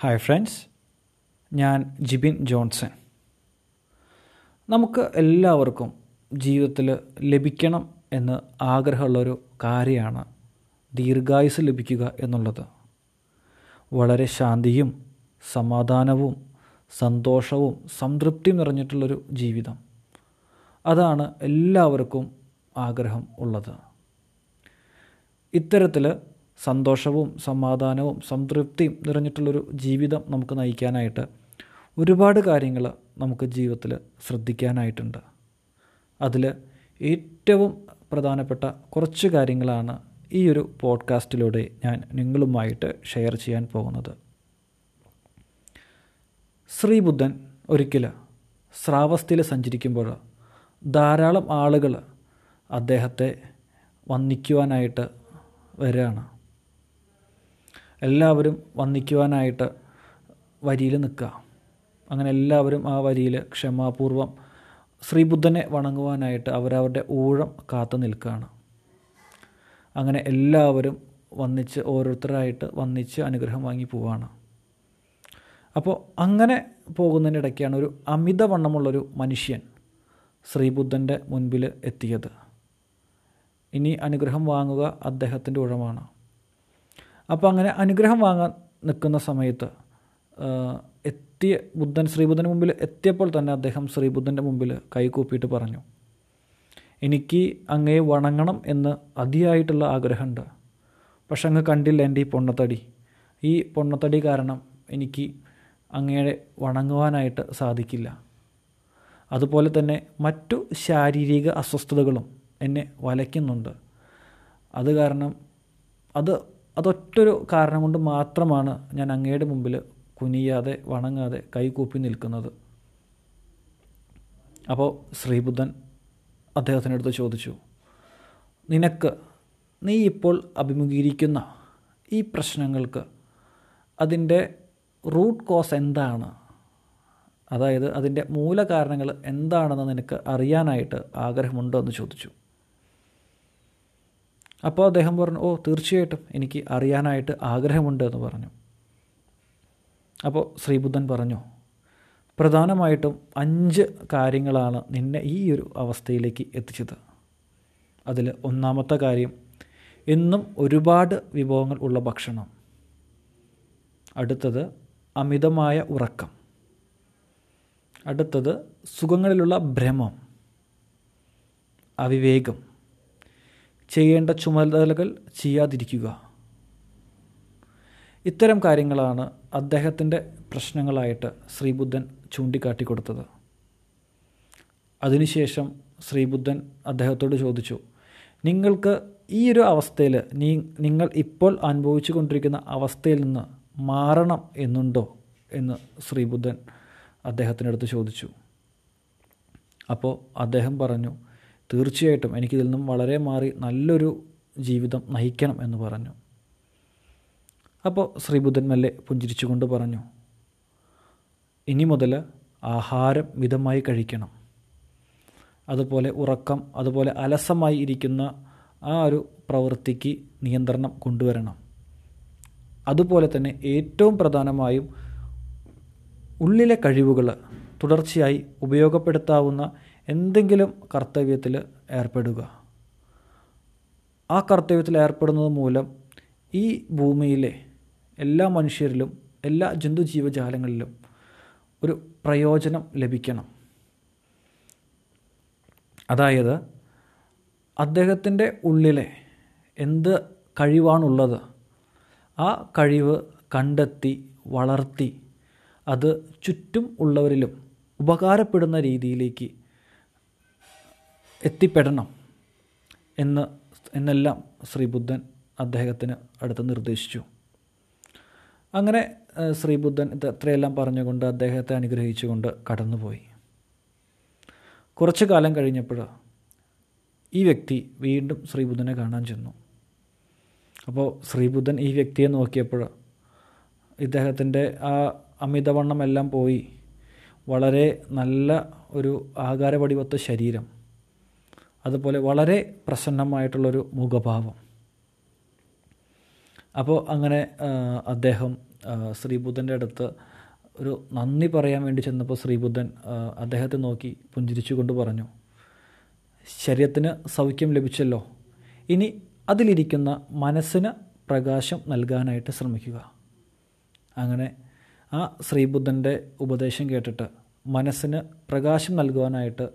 Hi friends ഞാൻ Jibin Johnson. നമുക്ക് എല്ലാവർക്കും ജീവിതത്തിൽ ലഭിക്കണം എന്ന് ആഗ്രഹമുള്ളൊരു കാര്യമാണ് ദീർഘായുസ് ലഭിക്കുക എന്നുള്ളത്. വളരെ ശാന്തിയും സമാധാനവും സന്തോഷവും സംതൃപ്തിയും നിറഞ്ഞിട്ടുള്ളൊരു ജീവിതം. അതാണ് എല്ലാവർക്കും ആഗ്രഹം ഉള്ളത്. ഇത്തരത്തിൽ സന്തോഷവും സമാധാനവും സംതൃപ്തിയും നിറഞ്ഞിട്ടുള്ളൊരു ജീവിതം നമുക്ക് നയിക്കാനായിട്ട് ഒരുപാട് കാര്യങ്ങൾ നമുക്ക് ജീവിതത്തിൽ ശ്രദ്ധിക്കാനായിട്ടുണ്ട്. അതിൽ ഏറ്റവും പ്രധാനപ്പെട്ട കുറച്ച് കാര്യങ്ങളാണ് ഈ ഒരു പോഡ്കാസ്റ്റിലൂടെ ഞാൻ നിങ്ങളുമായിട്ട് ഷെയർ ചെയ്യാൻ പോകുന്നത്. ശ്രീബുദ്ധൻ ഒരിക്കൽ ശ്രാവസ്ഥയിൽ സഞ്ചരിക്കുമ്പോൾ ധാരാളം ആളുകൾ അദ്ദേഹത്തെ വന്ദിക്കുവാനായിട്ട് വരികയാണ്. എല്ലാവരും വന്നിക്കുവാനായിട്ട് വരിയിൽ നിൽക്കുക. അങ്ങനെ എല്ലാവരും ആ വരിയിൽ ക്ഷമാപൂർവം ശ്രീബുദ്ധനെ വണങ്ങുവാനായിട്ട് അവരവരുടെ ഊഴം കാത്തു നിൽക്കുകയാണ്. അങ്ങനെ എല്ലാവരും വന്നിച്ച് ഓരോരുത്തരായിട്ട് വന്നിച്ച് അനുഗ്രഹം വാങ്ങി പോവാണ് അപ്പോൾ അങ്ങനെ പോകുന്നതിനിടയ്ക്കാണ് ഒരു അമിതവണ്ണമുള്ളൊരു മനുഷ്യൻ ശ്രീബുദ്ധന്റെ മുൻപിൽ എത്തിയത്. ഇനി അനുഗ്രഹം വാങ്ങുക അദ്ദേഹത്തിന്റെ ഊഴമാണ് അപ്പോൾ അങ്ങനെ അനുഗ്രഹം വാങ്ങാൻ നിൽക്കുന്ന സമയത്ത് എത്തിയ ബുദ്ധൻ ശ്രീബുദ്ധന് മുമ്പിൽ എത്തിയപ്പോൾ തന്നെ അദ്ദേഹം ശ്രീബുദ്ധന്റെ മുമ്പിൽ കൈകൂപ്പിയിട്ട് പറഞ്ഞു എനിക്ക് അങ്ങയെ വണങ്ങണം എന്ന് അതിയായിട്ടുള്ള ആഗ്രഹമുണ്ട്. പക്ഷെ അങ്ങ് കണ്ടില്ല എന്റെ ഈ പൊണ്ണത്തടി. ഈ പൊണ്ണത്തടി കാരണം എനിക്ക് അങ്ങയെ വണങ്ങുവാനായിട്ട് സാധിക്കില്ല. അതുപോലെ തന്നെ മറ്റു ശാരീരിക അസ്വസ്ഥതകളും എന്നെ വലയ്ക്കുന്നുണ്ട്. അത് കാരണം അത് അതൊറ്റൊരു കാരണം കൊണ്ട് മാത്രമാണ് ഞാൻ അങ്ങയുടെ മുമ്പിൽ കുനിയാതെ വണങ്ങാതെ കൈകൂപ്പി നിൽക്കുന്നത്. അപ്പോൾ ശ്രീബുദ്ധൻ അദ്ദേഹത്തിനടുത്ത് ചോദിച്ചു നിനക്ക് നീ ഇപ്പോൾ അഭിമുഖീകരിക്കുന്ന ഈ പ്രശ്നങ്ങൾക്ക് അതിന്റെ റൂട്ട് കോസ് എന്താണ്? അതായത് അതിന്റെ മൂലകാരണങ്ങൾ എന്താണെന്ന് നിനക്ക് അറിയാനായിട്ട് ആഗ്രഹമുണ്ടോ? എന്ന് ചോദിച്ചു. അപ്പോൾ അദ്ദേഹം പറഞ്ഞു ഓ തീർച്ചയായിട്ടും എനിക്ക് അറിയാനായിട്ട് ആഗ്രഹമുണ്ട് എന്ന് പറഞ്ഞു. അപ്പോൾ ശ്രീബുദ്ധൻ പറഞ്ഞു പ്രധാനമായിട്ടും അഞ്ച് കാര്യങ്ങളാണ് നിന്നെ ഈ ഒരു അവസ്ഥയിലേക്ക് എത്തിച്ചത്. അതിൽ ഒന്നാമത്തെ കാര്യം എന്നും ഒരുപാട് വിഭവങ്ങൾ ഉള്ള ഭക്ഷണം. അടുത്തത് അമിതമായ ഉറക്കം. അടുത്തത് സുഖങ്ങളിലുള്ള ഭ്രമം. അവിവേകം. ചെയ്യേണ്ട ചുമതലകൾ ചെയ്യാതിരിക്കുക. ഇത്തരം കാര്യങ്ങളാണ് അദ്ദേഹത്തിന്റെ പ്രശ്നങ്ങളായിട്ട് ശ്രീബുദ്ധൻ ചൂണ്ടിക്കാട്ടിക്കൊടുത്തത്. അതിനുശേഷം ശ്രീബുദ്ധൻ അദ്ദേഹത്തോട് ചോദിച്ചു നിങ്ങൾക്ക് ഈ ഒരു അവസ്ഥയിൽ നീ നിങ്ങൾ ഇപ്പോൾ അനുഭവിച്ചു കൊണ്ടിരിക്കുന്ന അവസ്ഥയിൽ നിന്ന് മാറണം എന്നുണ്ടോ? എന്ന് ശ്രീബുദ്ധൻ അദ്ദേഹത്തിനടുത്ത് ചോദിച്ചു. അപ്പോൾ അദ്ദേഹം പറഞ്ഞു തീർച്ചയായിട്ടും എനിക്കിതിൽ നിന്നും വളരെ മാറി നല്ലൊരു ജീവിതം നയിക്കണം എന്ന് പറഞ്ഞു. അപ്പോൾ ശ്രീബുദ്ധൻ മെല്ലെ പുഞ്ചിരിച്ചുകൊണ്ട് പറഞ്ഞു ഇനി മുതൽ ആഹാരം മിതമായി കഴിക്കണം. അതുപോലെ ഉറക്കം അതുപോലെ അലസമായി ഇരിക്കുന്ന ആ ഒരു പ്രവൃത്തിക്ക് നിയന്ത്രണം കൊണ്ടുവരണം. അതുപോലെ തന്നെ ഏറ്റവും പ്രധാനമായും ഉള്ളിലെ കഴിവുകൾ തുടർച്ചയായി ഉപയോഗപ്പെടുത്താവുന്ന എന്തെങ്കിലും കർത്തവ്യത്തിൽ ഏർപ്പെടുക. ആ കർത്തവ്യത്തിൽ ഏർപ്പെടുന്നത് മൂലം ഈ ഭൂമിയിലെ എല്ലാ മനുഷ്യരിലും എല്ലാ ജന്തുജീവജാലങ്ങളിലും ഒരു പ്രയോജനം ലഭിക്കണം. അതായത് അദ്ദേഹത്തിന്റെ ഉള്ളിലെ എന്ത് കഴിവാണുള്ളത് ആ കഴിവ് കണ്ടെത്തി വളർത്തി അത് ചുറ്റും ഉള്ളവരിലും ഉപകാരപ്പെടുന്ന രീതിയിലേക്ക് എത്തിപ്പെടണം എന്ന് എന്നെല്ലാം ശ്രീബുദ്ധൻ അദ്ദേഹത്തിന് അടുത്ത് നിർദ്ദേശിച്ചു. അങ്ങനെ ശ്രീബുദ്ധൻ ഇത്രയെല്ലാം പറഞ്ഞുകൊണ്ട് അദ്ദേഹത്തെ അനുഗ്രഹിച്ചുകൊണ്ട് കടന്നുപോയി. കുറച്ചു കാലം കഴിഞ്ഞപ്പോൾ ഈ വ്യക്തി വീണ്ടും ശ്രീബുദ്ധനെ കാണാൻ ചെന്നു. അപ്പോൾ ശ്രീബുദ്ധൻ ഈ വ്യക്തിയെ നോക്കിയപ്പോൾ ഇദ്ദേഹത്തിന്റെ ആ അമിതവണ്ണമെല്ലാം പോയി. വളരെ നല്ല ഒരു ആകാരപടിവത്ത ശരീരം. അതുപോലെ വളരെ പ്രസന്നമായിട്ടുള്ളൊരു മുഖഭാവം. അപ്പോൾ അങ്ങനെ അദ്ദേഹം ശ്രീബുദ്ധന്റെ അടുത്ത് ഒരു നന്ദി പറയാൻ വേണ്ടി ചെന്നപ്പോൾ ശ്രീബുദ്ധൻ അദ്ദേഹത്തെ നോക്കി പുഞ്ചിരിച്ചുകൊണ്ട് പറഞ്ഞു ശരീരത്തിന് സൗഖ്യം ലഭിച്ചല്ലോ. ഇനി അതിലിരിക്കുന്ന മനസ്സിന് പ്രകാശം നൽകാനായിട്ട് ശ്രമിക്കുക. അങ്ങനെ ആ ശ്രീബുദ്ധന്റെ ഉപദേശം കേട്ടിട്ട് മനസ്സിന് പ്രകാശം നൽകുവാനായിട്ട്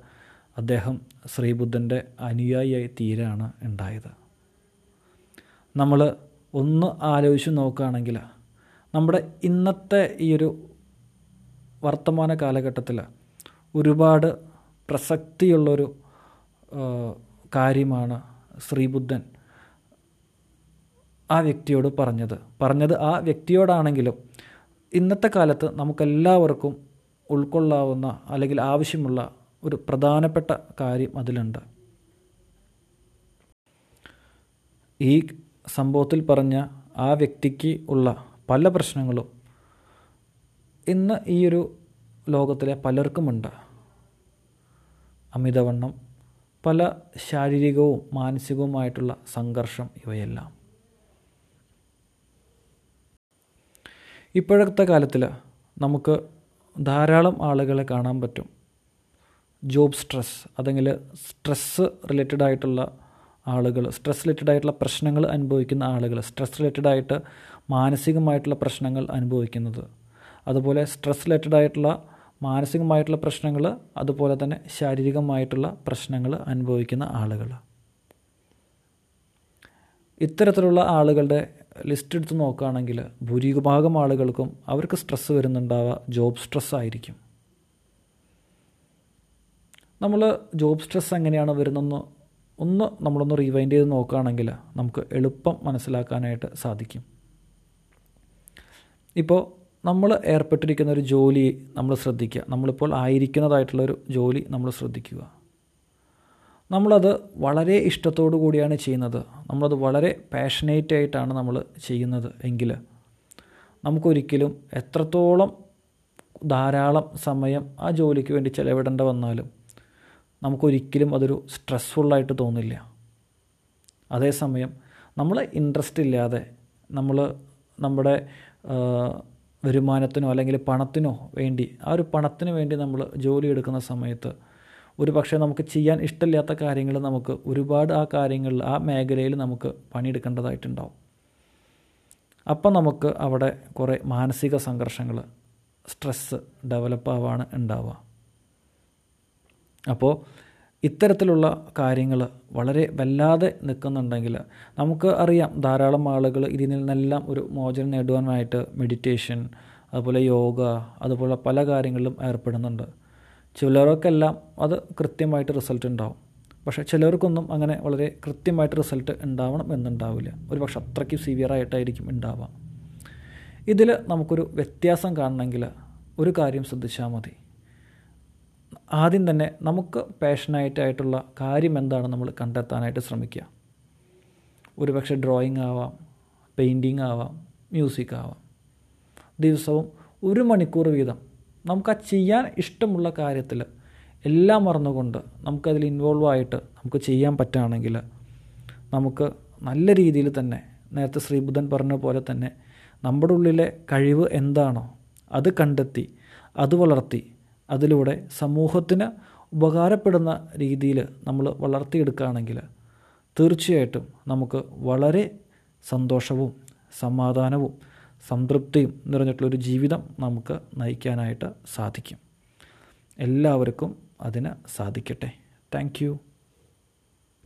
അദ്ദേഹം ശ്രീബുദ്ധന്റെ അനുയായിയായി തീരാണ് ഉണ്ടായത്. നമ്മൾ ഒന്ന് ആലോചിച്ച് നോക്കുകയാണെങ്കിൽ നമ്മുടെ ഇന്നത്തെ ഈ ഒരു വർത്തമാന കാലഘട്ടത്തിൽ ഒരുപാട് പ്രസക്തിയുള്ളൊരു കാര്യമാണ് ശ്രീബുദ്ധൻ ആ വ്യക്തിയോട് പറഞ്ഞത്. പറഞ്ഞത് ആ വ്യക്തിയോടാണെങ്കിലും ഇന്നത്തെ കാലത്ത് നമുക്കെല്ലാവർക്കും ഉൾക്കൊള്ളാവുന്ന അല്ലെങ്കിൽ ആവശ്യമുള്ള ഒരു പ്രധാനപ്പെട്ട കാര്യം അതിലുണ്ട്. ഈ സംഭവത്തിൽ പറഞ്ഞ ആ വ്യക്തിക്ക് ഉള്ള പല പ്രശ്നങ്ങളും ഇന്ന് ഈയൊരു ലോകത്തിലെ പലർക്കുമുണ്ട്. അമിതവണ്ണം പല ശാരീരികവും മാനസികവുമായിട്ടുള്ള സംഘർഷം ഇവയെല്ലാം. ഇപ്പോഴത്തെ കാലത്തിൽ നമുക്ക് ധാരാളം ആളുകളെ കാണാൻ പറ്റും. ജോബ് സ്ട്രെസ് അതെങ്കിൽ സ്ട്രെസ്സ് റിലേറ്റഡ് ആയിട്ടുള്ള ആളുകൾ സ്ട്രെസ് റിലേറ്റഡ് ആയിട്ടുള്ള പ്രശ്നങ്ങൾ അനുഭവിക്കുന്ന ആളുകൾ സ്ട്രെസ് റിലേറ്റഡ് ആയിട്ട് മാനസികമായിട്ടുള്ള പ്രശ്നങ്ങൾ അനുഭവിക്കുന്നത്. അതുപോലെ സ്ട്രെസ് റിലേറ്റഡ് ആയിട്ടുള്ള മാനസികമായിട്ടുള്ള പ്രശ്നങ്ങൾ അതുപോലെ തന്നെ ശാരീരികമായിട്ടുള്ള പ്രശ്നങ്ങൾ അനുഭവിക്കുന്ന ആളുകൾ. ഇത്തരത്തിലുള്ള ആളുകളുടെ ലിസ്റ്റ് എടുത്ത് നോക്കുകയാണെങ്കിൽ ഭൂരിഭാഗം ആളുകൾക്കും അവർക്ക് സ്ട്രെസ്സ് വരുന്നുണ്ടാവുക ജോബ് സ്ട്രെസ് ആയിരിക്കും. നമ്മൾ ജോബ് സ്ട്രെസ് എങ്ങനെയാണ് വരുന്നതെന്ന് ഒന്ന് നമ്മളൊന്ന് റീവൈൻഡ് ചെയ്ത് നോക്കുകയാണെങ്കിൽ നമുക്ക് എളുപ്പം മനസ്സിലാക്കാനായിട്ട് സാധിക്കും. ഇപ്പോൾ നമ്മൾ ഏർപ്പെട്ടിരിക്കുന്ന ഒരു ജോലി നമ്മൾ ശ്രദ്ധിക്കുക. നമ്മളിപ്പോൾ ആയിരിക്കുന്നതായിട്ടുള്ളൊരു ജോലി നമ്മൾ ശ്രദ്ധിക്കുക. നമ്മളത് വളരെ ഇഷ്ടത്തോടു കൂടിയാണ് ചെയ്യുന്നത്. നമ്മളത് വളരെ പാഷനേറ്റ് ആയിട്ടാണ് നമ്മൾ ചെയ്യുന്നത് എങ്കിൽ നമുക്കൊരിക്കലും എത്രത്തോളം ധാരാളം സമയം ആ ജോലിക്ക് വേണ്ടി ചിലവിടേണ്ട വന്നാലും നമുക്കൊരിക്കലും അതൊരു സ്ട്രെസ്ഫുള്ളായിട്ട് തോന്നില്ല. അതേസമയം നമ്മൾ ഇൻട്രസ്റ്റ് ഇല്ലാതെ നമ്മൾ നമ്മുടെ വരുമാനത്തിനോ അല്ലെങ്കിൽ പണത്തിനോ വേണ്ടി ആ ഒരു പണത്തിന് വേണ്ടി നമ്മൾ ജോലി എടുക്കുന്ന സമയത്ത് ഒരു പക്ഷേ നമുക്ക് ചെയ്യാൻ ഇഷ്ടമില്ലാത്ത കാര്യങ്ങൾ നമുക്ക് ഒരുപാട് ആ കാര്യങ്ങളിൽ ആ മേഖലയിൽ നമുക്ക് പണിയെടുക്കേണ്ടതായിട്ടുണ്ടാവും. അപ്പം നമുക്ക് അവിടെ കുറേ മാനസിക സംഘർഷങ്ങൾ സ്ട്രെസ്സ് ഡെവലപ്പ് ആവാണ് ഉണ്ടാവുക. അപ്പോൾ ഇത്തരത്തിലുള്ള കാര്യങ്ങൾ വളരെ വല്ലാതെ നിൽക്കുന്നുണ്ടെങ്കിൽ നമുക്ക് അറിയാം ധാരാളം ആളുകൾ ഇതിൽ നിന്നെല്ലാം ഒരു മോചനം നേടുവാനായിട്ട് മെഡിറ്റേഷൻ അതുപോലെ യോഗ അതുപോലെ പല കാര്യങ്ങളിലും ഏർപ്പെടുന്നുണ്ട്. ചിലർക്കെല്ലാം അത് കൃത്യമായിട്ട് റിസൾട്ട് ഉണ്ടാവും. പക്ഷേ ചിലർക്കൊന്നും അങ്ങനെ വളരെ കൃത്യമായിട്ട് റിസൾട്ട് ഉണ്ടാവണം എന്നുണ്ടാവില്ല. ഒരു പക്ഷെ അത്രയ്ക്ക് സിവിയറായിട്ടായിരിക്കും ഉണ്ടാവാം ഉണ്ടാവുക. ഇതിൽ നമുക്കൊരു വ്യത്യാസം കാണണമെങ്കിൽ ഒരു കാര്യം ശ്രദ്ധിച്ചാൽ മതി. ആദ്യം തന്നെ നമുക്ക് പാഷനായിട്ടായിട്ടുള്ള കാര്യം എന്താണ് നമ്മൾ കണ്ടെത്താനായിട്ട് ശ്രമിക്കുക? ഒരു പക്ഷേ ഡ്രോയിങ് ആവാം പെയിന്റിങ് ആവാം മ്യൂസിക് ആവാം. ദിവസവും ഒരു മണിക്കൂർ വീതം നമുക്ക് ആ ചെയ്യാൻ ഇഷ്ടമുള്ള കാര്യത്തിൽ എല്ലാം മറന്നുകൊണ്ട് നമുക്കതിൽ ഇൻവോൾവ് ആയിട്ട് നമുക്ക് ചെയ്യാൻ പറ്റുകയാണെങ്കിൽ നമുക്ക് നല്ല രീതിയിൽ തന്നെ നേരത്തെ ശ്രീബുദ്ധൻ പറഞ്ഞ പോലെ തന്നെ നമ്മുടെ ഉള്ളിലെ കഴിവ് എന്താണോ അത് കണ്ടെത്തി അത് വളർത്തി അതിലൂടെ സമൂഹത്തിന് ഉപകാരപ്പെടുന്ന രീതിയിൽ നമ്മൾ വളർത്തിയെടുക്കുകയാണെങ്കിൽ തീർച്ചയായിട്ടും നമുക്ക് വളരെ സന്തോഷവും സമാധാനവും സംതൃപ്തിയും നിറഞ്ഞിട്ടുള്ളൊരു ജീവിതം നമുക്ക് നയിക്കാനായിട്ട് സാധിക്കും. എല്ലാവർക്കും അതിന് സാധിക്കട്ടെ. താങ്ക്